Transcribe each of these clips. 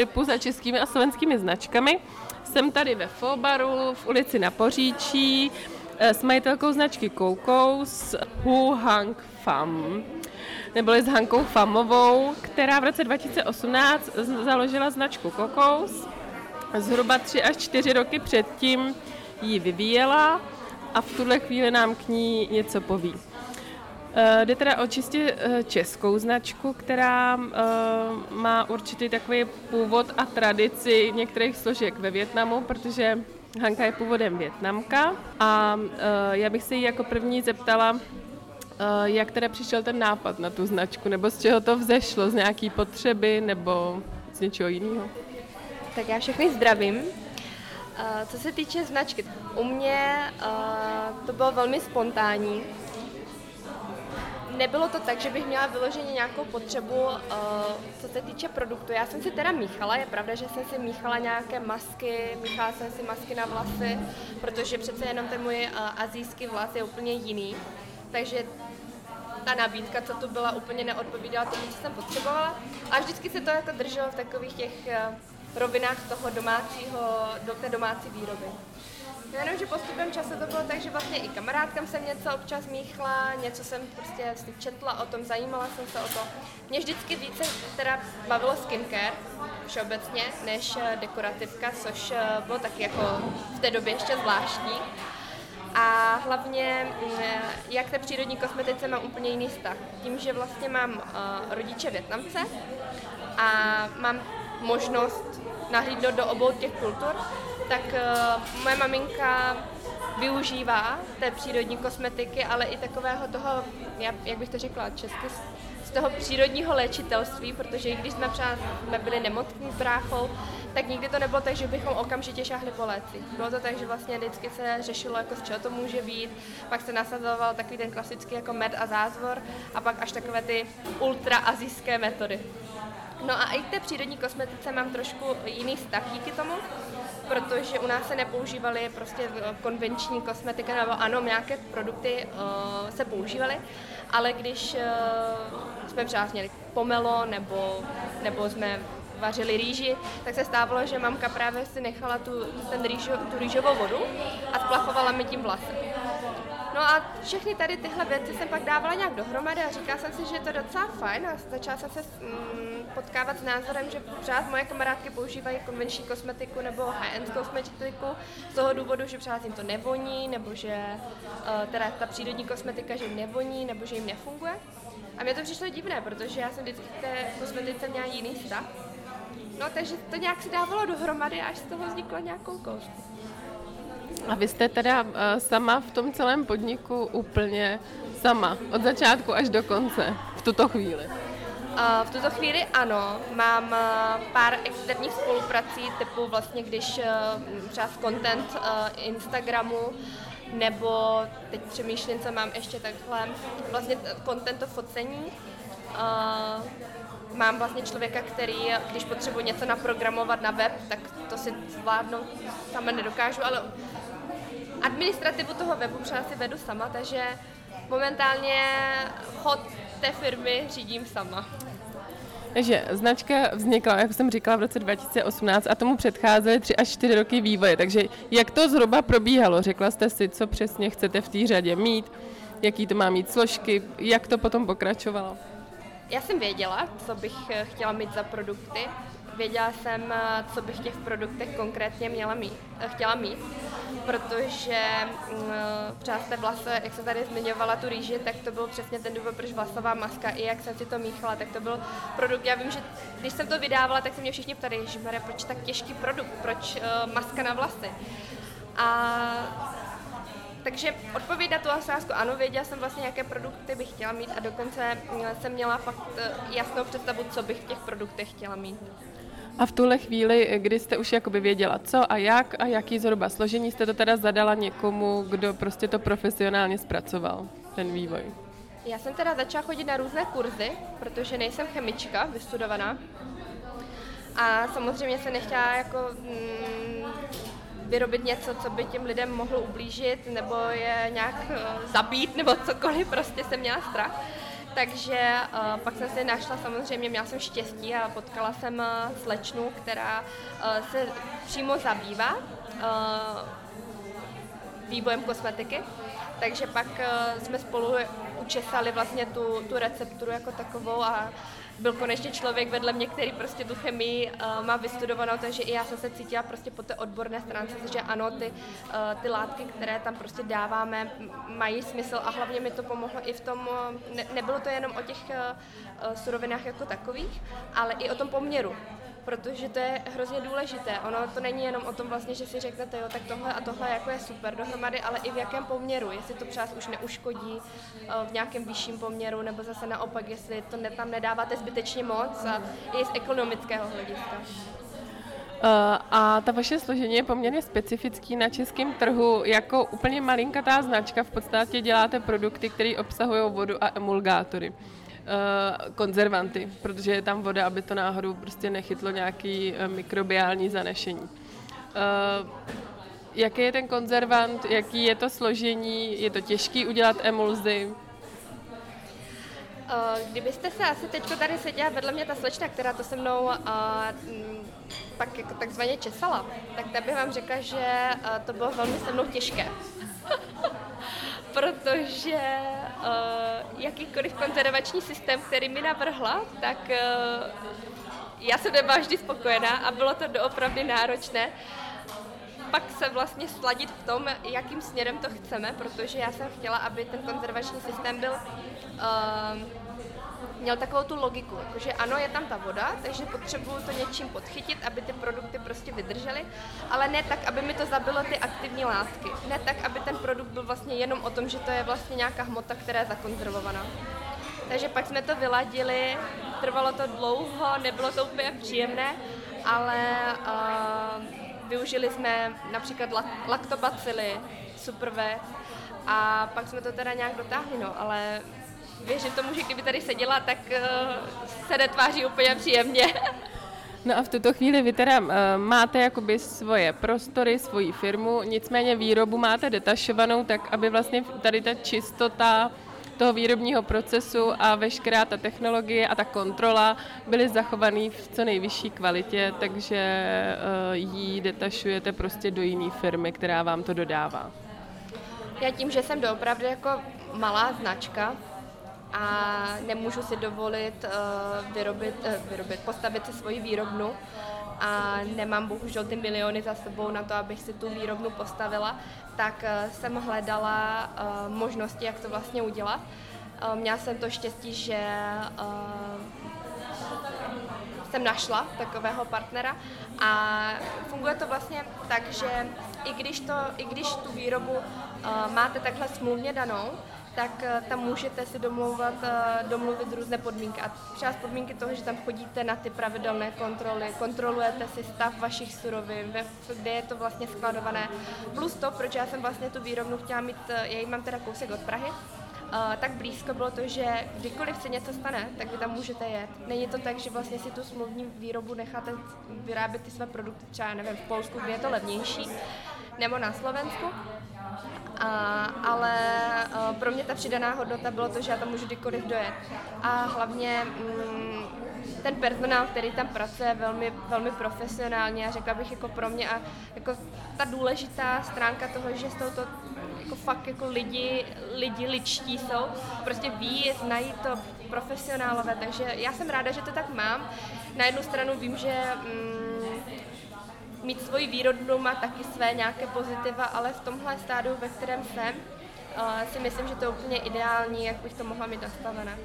tripu za českými a slovenskými značkami. Jsem tady ve Fobaru v ulici na Poříčí eh, s majitelkou značky Koukous Hu Hang Fam neboli s Hankou Famovou, která v roce 2018 založila značku Kokous. Zhruba tři až čtyři roky předtím ji vyvíjela a v tuhle chvíli nám k ní něco poví. Uh, jde teda o čistě uh, českou značku, která uh, má určitý takový původ a tradici některých složek ve Větnamu, protože Hanka je původem Větnamka a já bych se jí jako první zeptala, jak teda přišel ten nápad na tu značku, nebo z čeho to vzešlo, z nějaký potřeby nebo z něčeho jiného? Tak já všechny zdravím. Co se týče značky, u mě to bylo velmi spontánní nebylo to tak, že bych měla vyloženě nějakou potřebu, uh, co se týče produktu. Já jsem si teda míchala, je pravda, že jsem si míchala nějaké masky, míchala jsem si masky na vlasy, protože přece jenom ten můj uh, azijský vlas je úplně jiný. Takže ta nabídka, co tu byla, úplně neodpovídala tomu, co jsem potřebovala. A vždycky se to jako drželo v takových těch uh, rovinách toho domácího, do té domácí výroby. Jenom, že postupem času to bylo tak, že vlastně i kamarádkám jsem něco občas míchla, něco jsem prostě si četla o tom, zajímala jsem se o to. Mě vždycky více teda bavilo skincare všeobecně, než eh, dekorativka, což eh, bylo taky jako v té době ještě zvláštní. A hlavně, mm, jak té přírodní kosmetice mám úplně jiný vztah. Tím, že vlastně mám rodiče Větnamce a mám možnost nahlídnout do obou těch kultur, tak uh, moje maminka využívá té přírodní kosmetiky, ale i takového toho, jak bych to řekla česky, z toho přírodního léčitelství, protože i když jsme třeba jsme byli nemocní s bráchou, tak nikdy to nebylo tak, že bychom okamžitě šáhli po léci. Bylo to tak, že vlastně vždycky se řešilo, jako z čeho to může být, pak se nasazoval takový ten klasický jako med a zázvor a pak až takové ty ultra azijské metody. No a i k té přírodní kosmetice mám trošku jiný vztah díky tomu, protože u nás se nepoužívaly prostě konvenční kosmetika, nebo ano, nějaké produkty uh, se používaly, ale když uh, jsme třeba měli pomelo nebo, nebo jsme vařili rýži, tak se stávalo, že mamka právě si nechala tu, ten rýžo, tu rýžovou vodu a splachovala mi tím vlasem. No a všechny tady tyhle věci jsem pak dávala nějak dohromady a říkala jsem si, že je to docela fajn a začala jsem se mm, potkávat s názorem, že pořád moje kamarádky používají konvenční kosmetiku nebo high-end kosmetiku z toho důvodu, že pořád jim to nevoní, nebo že uh, teda ta přírodní kosmetika, že jim nevoní, nebo že jim nefunguje. A mě to přišlo divné, protože já jsem vždycky k té kosmetice měla jiný vztah. No takže to nějak si dávalo dohromady, až z toho vznikla nějakou koušku. A vy jste teda uh, sama v tom celém podniku úplně sama, od začátku až do konce, v tuto chvíli? V tuto chvíli ano, mám uh, pár externích spoluprací, typu vlastně, když uh, třeba v content Instagramu, nebo teď přemýšlím, co mám ještě takhle, vlastně content to focení. Mám vlastně člověka, který, když potřebuji něco naprogramovat na web, tak to si zvládnout sama nedokážu, ale administrativu toho webu třeba si vedu sama, takže momentálně chod té firmy řídím sama. Takže značka vznikla, jak jsem říkala, v roce 2018 a tomu předcházely tři až čtyři roky vývoje. Takže jak to zhruba probíhalo? Řekla jste si, co přesně chcete v té řadě mít, jaký to má mít složky, jak to potom pokračovalo? Já jsem věděla, co bych chtěla mít za produkty. Věděla jsem, co bych v těch produktech konkrétně měla mít, chtěla mít protože mm, třeba z té vlase, jak se tady zmiňovala tu rýži, tak to byl přesně ten důvod, proč vlasová maska, i jak jsem si to míchala, tak to byl produkt, já vím, že když jsem to vydávala, tak se mě všichni ptali, že proč tak těžký produkt, proč maska na vlasy. A takže odpověď na tu otázku, ano, věděla jsem vlastně, jaké produkty bych chtěla mít a dokonce jsem měla fakt eh, jasnou představu, co bych v těch produktech chtěla mít. A v tuhle chvíli, kdy jste už jakoby věděla co a jak a jaký zhruba složení, jste to teda zadala někomu, kdo prostě to profesionálně zpracoval, ten vývoj? Já jsem teda začala chodit na různé kurzy, protože nejsem chemička vystudovaná. A samozřejmě se nechtěla jako mm, vyrobit něco, co by těm lidem mohlo ublížit, nebo je nějak uh, zabít, nebo cokoliv, prostě jsem měla strach. Takže uh, pak jsem si našla, samozřejmě měla jsem štěstí a potkala jsem uh, slečnu, která uh, se přímo zabývá vývojem kosmetiky. Takže pak jsme spolu učesali vlastně tu, tu recepturu jako takovou a byl konečně člověk vedle mě, který prostě tu chemii uh, má vystudovanou, takže i já jsem se cítila prostě po té odborné stránce, že ano, ty, uh, ty látky, které tam prostě dáváme, mají smysl a hlavně mi to pomohlo i v tom, ne, nebylo to jenom o těch uh, surovinách jako takových, ale i o tom poměru protože to je hrozně důležité. Ono to není jenom o tom vlastně, že si řeknete, jo, tak tohle a tohle jako je super dohromady, ale i v jakém poměru, jestli to přás už neuškodí eh, v nějakém vyšším poměru, nebo zase naopak, jestli to ne, tam nedáváte zbytečně moc a i z ekonomického hlediska. Uh, a ta vaše složení je poměrně specifický na českém trhu. Jako úplně malinkatá značka v podstatě děláte produkty, které obsahují vodu a emulgátory. Eh, konzervanty, protože je tam voda, aby to náhodou prostě nechytlo nějaký uh, mikrobiální zanešení. Uh, jaký je ten konzervant, jaký je to složení, je to těžký udělat emulzi? Kdybyste se asi teď tady seděla vedle mě ta slečna, která to se mnou uh, pak jako takzvaně česala, tak ta bych vám řekla, že uh, to bylo velmi se mnou těžké. protože uh, jakýkoliv konzervační systém, který mi navrhla, tak uh, já jsem nebyla vždy spokojená a bylo to doopravdy náročné. Pak se vlastně sladit v tom, jakým směrem to chceme, protože já jsem chtěla, aby ten konzervační systém byl uh, měl takovou tu logiku, že ano, je tam ta voda, takže potřebuju to něčím podchytit, aby ty produkty prostě vydržely, ale ne tak, aby mi to zabilo ty aktivní látky. Ne tak, aby ten produkt byl vlastně jenom o tom, že to je vlastně nějaká hmota, která je zakonzervovaná. Takže pak jsme to vyladili, trvalo to dlouho, nebylo to úplně příjemné, ale uh, využili jsme například laktobacily, super věc, a pak jsme to teda nějak dotáhli, no, ale věřím tomu, že kdyby tady seděla, tak uh, se netváří úplně příjemně. No a v tuto chvíli vy teda uh, máte jakoby svoje prostory, svoji firmu, nicméně výrobu máte detašovanou tak, aby vlastně tady ta čistota toho výrobního procesu a veškerá ta technologie a ta kontrola byly zachovaný v co nejvyšší kvalitě, takže uh, ji detašujete prostě do jiné firmy, která vám to dodává. Já tím, že jsem doopravdy jako malá značka, a nemůžu si dovolit uh, vyrobit, uh, vyrobit, postavit si svoji výrobnu. A nemám bohužel ty miliony za sebou na to, abych si tu výrobnu postavila, tak uh, jsem hledala uh, možnosti, jak to vlastně udělat. Uh, měla jsem to štěstí, že jsem našla takového partnera. A funguje to vlastně tak, že i když, to, i když tu výrobu máte takhle smluvně danou, tak eh, tam můžete si domlouvat, eh, domluvit různé podmínky. A třeba podmínky toho, že tam chodíte na ty pravidelné kontroly, kontrolujete si stav vašich surovin, kde je to vlastně skladované. Plus to, proč já jsem vlastně tu výrobnu chtěla mít, eh, já ji mám teda kousek od Prahy, tak blízko bylo to, že kdykoliv se něco stane, tak vy tam můžete jet. Není to tak, že vlastně si tu smluvní výrobu necháte vyrábět ty své produkty třeba, nevím, v Polsku, kde je to levnější, nebo na Slovensku, a, ale a, pro mě ta přidaná hodnota bylo to, že já tam můžu kdykoliv dojet. A hlavně mm, ten personál, který tam pracuje, je velmi, velmi profesionálně a řekla bych jako pro mě a jako ta důležitá stránka toho, že jsou to jako fakt jako lidi, lidi ličtí jsou, prostě ví, znají to profesionálové, takže já jsem ráda, že to tak mám. Na jednu stranu vím, že mm, mít svoji výrobnu má taky své nějaké pozitiva, ale v tomhle stádiu, ve kterém jsem, uh, si myslím, že to je úplně ideální, jak bych to mohla mít nastavené.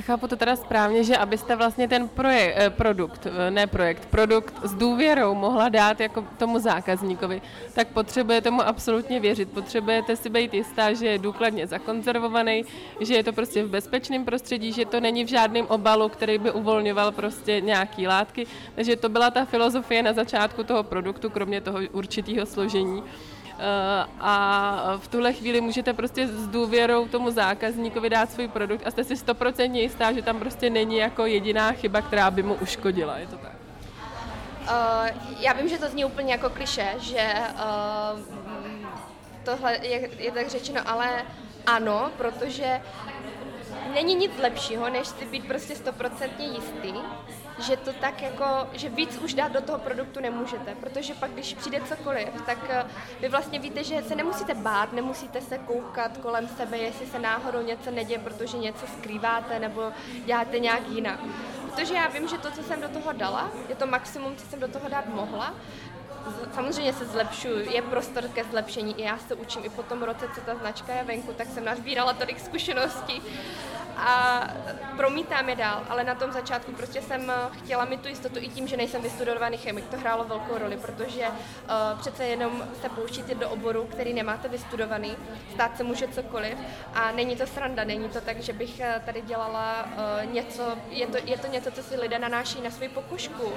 Chápu to teda správně, že abyste vlastně ten projekt, eh, produkt, eh, ne projekt, produkt s důvěrou mohla dát jako tomu zákazníkovi, tak potřebujete mu absolutně věřit. Potřebujete si být jistá, že je důkladně zakonzervovaný, že je to prostě v bezpečném prostředí, že to není v žádném obalu, který by uvolňoval prostě nějaký látky. Takže to byla ta filozofie na začátku toho produktu, kromě toho určitého složení. Eh, a v tuhle chvíli můžete prostě s důvěrou tomu zákazníkovi dát svůj produkt a jste si stoprocentně jistá, že tam prostě není jako jediná chyba, která by mu uškodila, je to tak? Uh, já vím, že to zní úplně jako kliše, že uh, tohle je, je tak řečeno, ale ano, protože není nic lepšího, než si být prostě stoprocentně jistý, že to tak jako, že víc už dát do toho produktu nemůžete, protože pak, když přijde cokoliv, tak eh, vy vlastně víte, že se nemusíte bát, nemusíte se koukat kolem sebe, jestli se náhodou něco neděje, protože něco skrýváte nebo děláte nějak jinak. Protože já vím, že to, co jsem do toho dala, je to maximum, co jsem do toho dát mohla samozřejmě se zlepšuju, je prostor ke zlepšení. I já se učím i po tom roce, co ta značka je venku, tak jsem nazbírala tolik zkušeností a promítám je dál, ale na tom začátku prostě jsem chtěla mít tu jistotu i tím, že nejsem vystudovaný chemik. To hrálo velkou roli, protože uh, přece jenom se pouštíte do oboru, který nemáte vystudovaný, stát se může cokoliv. A není to sranda, není to tak, že bych eh, tady dělala uh, něco, je to, je to něco, co si lidé nanáší na svou pokožku, uh,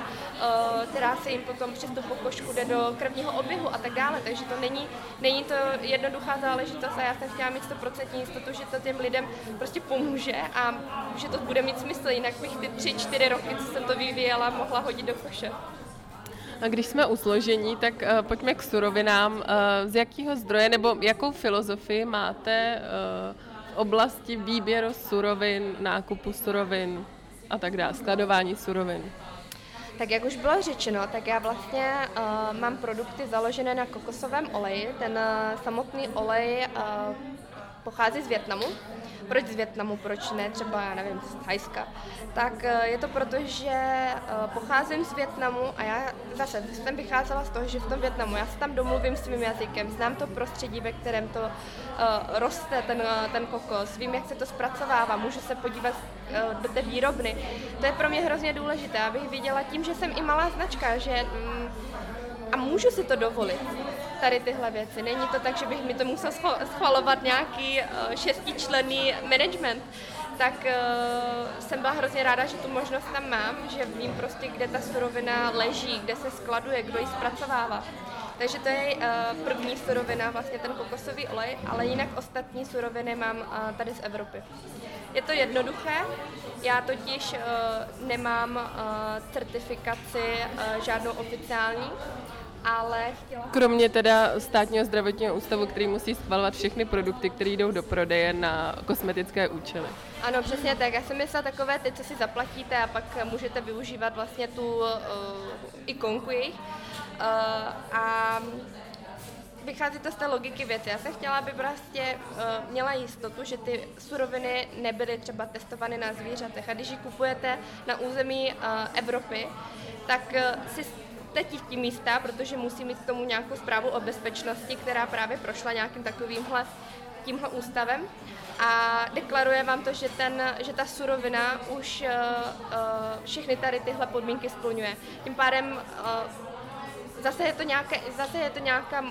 která se jim potom přes tu pokožku jde do krevního oběhu a tak dále, takže to není, není to jednoduchá záležitost a já jsem chtěla mít 100% jistotu, že to těm lidem prostě pomůže a že to bude mít smysl, jinak bych ty tři, čtyři roky, co jsem to vyvíjela, mohla hodit do koše. A když jsme u složení, tak uh, pojďme k surovinám. Uh, z jakého zdroje nebo jakou filozofii máte uh, v oblasti výběru surovin, nákupu surovin a tak dále, skladování surovin? Tak jak už bylo řečeno, tak já vlastně uh, mám produkty založené na kokosovém oleji. Ten uh, samotný olej uh, pochází z Větnamu. Proč z Větnamu, proč ne třeba, já nevím, z Thajska? Tak je to proto, že pocházím z Větnamu a já zase jsem vycházela z toho, že v tom Větnamu já se tam domluvím svým jazykem, znám to prostředí, ve kterém to uh, roste, ten, ten kokos, vím, jak se to zpracovává, můžu se podívat do té výrobny. To je pro mě hrozně důležité, abych viděla tím, že jsem i malá značka, že mm, a můžu si to dovolit tady tyhle věci. Není to tak, že bych mi to musel schvalovat nějaký uh, šestičlenný management. Tak uh, jsem byla hrozně ráda, že tu možnost tam mám, že vím prostě, kde ta surovina leží, kde se skladuje, kdo ji zpracovává. Takže to je uh, první surovina, vlastně ten kokosový olej, ale jinak ostatní suroviny mám tady z Evropy. Je to jednoduché, já totiž nemám certifikaci žádnou oficiální, ale chtěla... Kromě teda státního zdravotního ústavu, který musí schvalovat všechny produkty, které jdou do prodeje na kosmetické účely. Ano, přesně tak. Já jsem myslela takové ty, co si zaplatíte a pak můžete využívat vlastně tu uh, ikonku jejich. Uh, a vychází to z té logiky věci. Já jsem chtěla, aby prostě uh, měla jistotu, že ty suroviny nebyly třeba testovány na zvířatech. A když ji kupujete na území uh, Evropy, tak uh, si tím místa, protože musí mít k tomu nějakou zprávu o bezpečnosti, která právě prošla nějakým takovýmhle tímhle ústavem a deklaruje vám to, že, ten, že ta surovina už uh, všechny tady tyhle podmínky splňuje. Tím pádem uh, zase je to nějaké, zase je to nějaká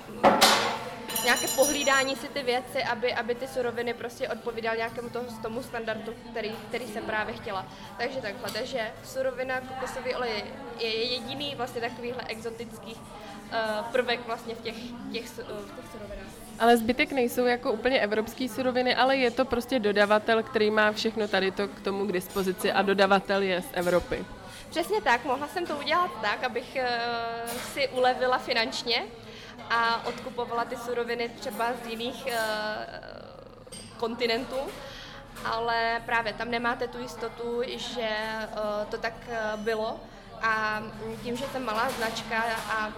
nějaké pohlídání si ty věci, aby, aby ty suroviny prostě odpovídaly nějakému toho, tomu standardu, který, který se právě chtěla. Takže takhle, takže surovina kokosový olej je jediný vlastně takovýhle exotický uh, prvek vlastně v těch, těch, uh, v těch surovinách. Ale zbytek nejsou jako úplně evropské suroviny, ale je to prostě dodavatel, který má všechno tady to k tomu k dispozici a dodavatel je z Evropy. Přesně tak, mohla jsem to udělat tak, abych uh, si ulevila finančně, a odkupovala ty suroviny třeba z jiných uh, kontinentů, ale právě tam nemáte tu jistotu, že uh, to tak uh, bylo. A tím, že jsem malá značka a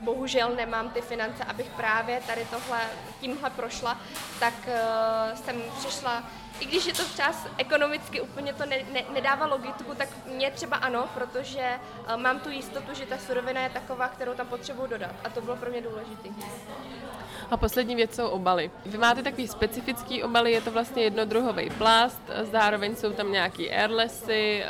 bohužel nemám ty finance, abych právě tady tohle, tímhle prošla, tak jsem přišla i když je to třeba ekonomicky úplně to ne, ne, nedává logiku, tak mě třeba ano, protože uh, mám tu jistotu, že ta surovina je taková, kterou tam potřebuji dodat. A to bylo pro mě důležité. A poslední věc jsou obaly. Vy máte takový specifický obaly, je to vlastně jednodruhový plast, zároveň jsou tam nějaký airlessy,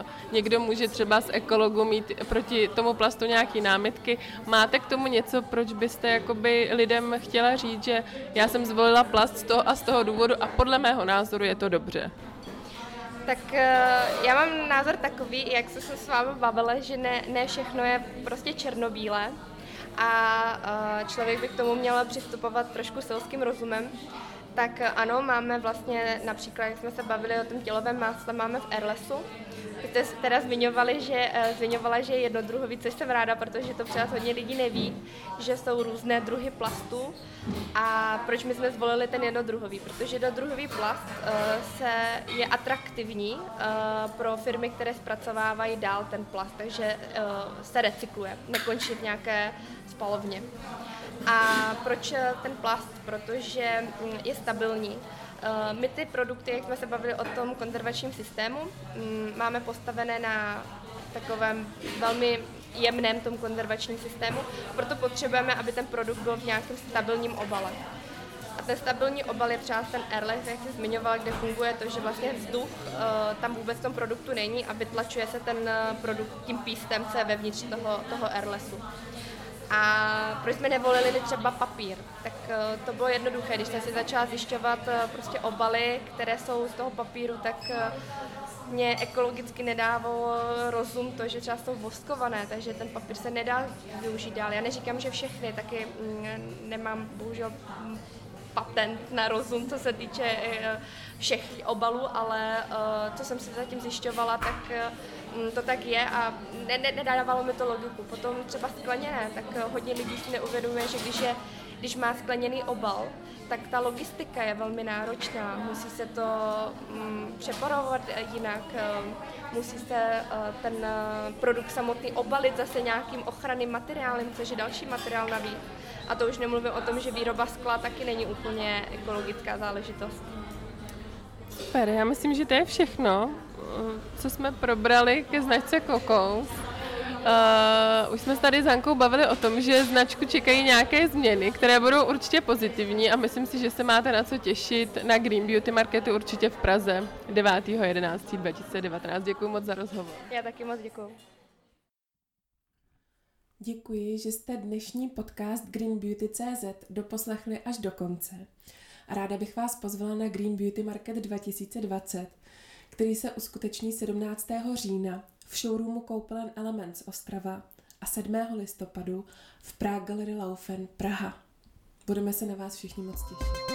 uh, někdo může třeba z ekologu mít proti tomu plastu nějaký námitky. Máte k tomu něco, proč byste jakoby lidem chtěla říct, že já jsem zvolila plast z toho a z toho důvodu a podle mého názoru je to dobře? Tak eh, já mám názor takový, jak se s vámi bavila, že ne, ne všechno je prostě černobílé a člověk by k tomu měl přistupovat trošku selským rozumem. Tak ano, máme vlastně například, jak jsme se bavili o tom tělovém másle, máme v Airlesu. Vy jste teda zmiňovali, že, uh, zmiňovala, že je jednodruhový, což jsem ráda, protože to třeba hodně lidí neví, že jsou různé druhy plastů. A proč my jsme zvolili ten jednodruhový? Protože jednodruhový plast uh, se je atraktivní uh, pro firmy, které zpracovávají dál ten plast, takže se recykluje, nekončí v nějaké spalovně. A proč ten plast? Protože mm, je stabilní. Eh, my ty produkty, jak jsme se bavili o tom konzervačním systému, mm, máme postavené na takovém velmi jemném tom konzervačním systému, proto potřebujeme, aby ten produkt byl v nějakém stabilním obale. A ten stabilní obal je třeba ten airless, jak jsi zmiňoval, kde funguje to, že vlastně vzduch uh, tam vůbec v tom produktu není a vytlačuje se ten eh, produkt tím pístem, co je vevnitř toho, toho airlessu. A proč jsme nevolili třeba papír? Tak uh, to bylo jednoduché, když jsem si začala zjišťovat uh, prostě obaly, které jsou z toho papíru, tak uh, mě ekologicky nedávalo rozum to, že třeba jsou voskované, takže ten papír se nedá využít dál. Já neříkám, že všechny, taky mm, nemám bohužel patent na rozum, co se týče všech obalů, ale co jsem si zatím zjišťovala, tak Mm, to tak je a ne, ne, nedávalo mi to logiku. Potom třeba skleněné, tak eh, hodně lidí si neuvědomuje, že když, je, když má skleněný obal, tak ta logistika je velmi náročná. Musí se to um, přeparovat jinak, um, musí se ten produkt samotný obalit zase nějakým ochranným materiálem, což je další materiál navíc. A to už nemluvím o tom, že výroba skla taky není úplně ekologická záležitost. Super, já myslím, že to je všechno co jsme probrali ke značce Kokous. Uh, už jsme se tady s Hankou bavili o tom, že značku čekají nějaké změny, které budou určitě pozitivní a myslím si, že se máte na co těšit na Green Beauty Marketu určitě v Praze 9.11.2019. Děkuji moc za rozhovor. Já taky moc děkuji. Děkuji, že jste dnešní podcast Green Beauty CZ doposlechli až do konce. Ráda bych vás pozvala na Green Beauty Market 2020, který se uskuteční 17. října v showroomu Koupelen Elements Ostrava a 7. listopadu v Prague Gallery Laufen Praha. Budeme se na vás všichni moc těšit.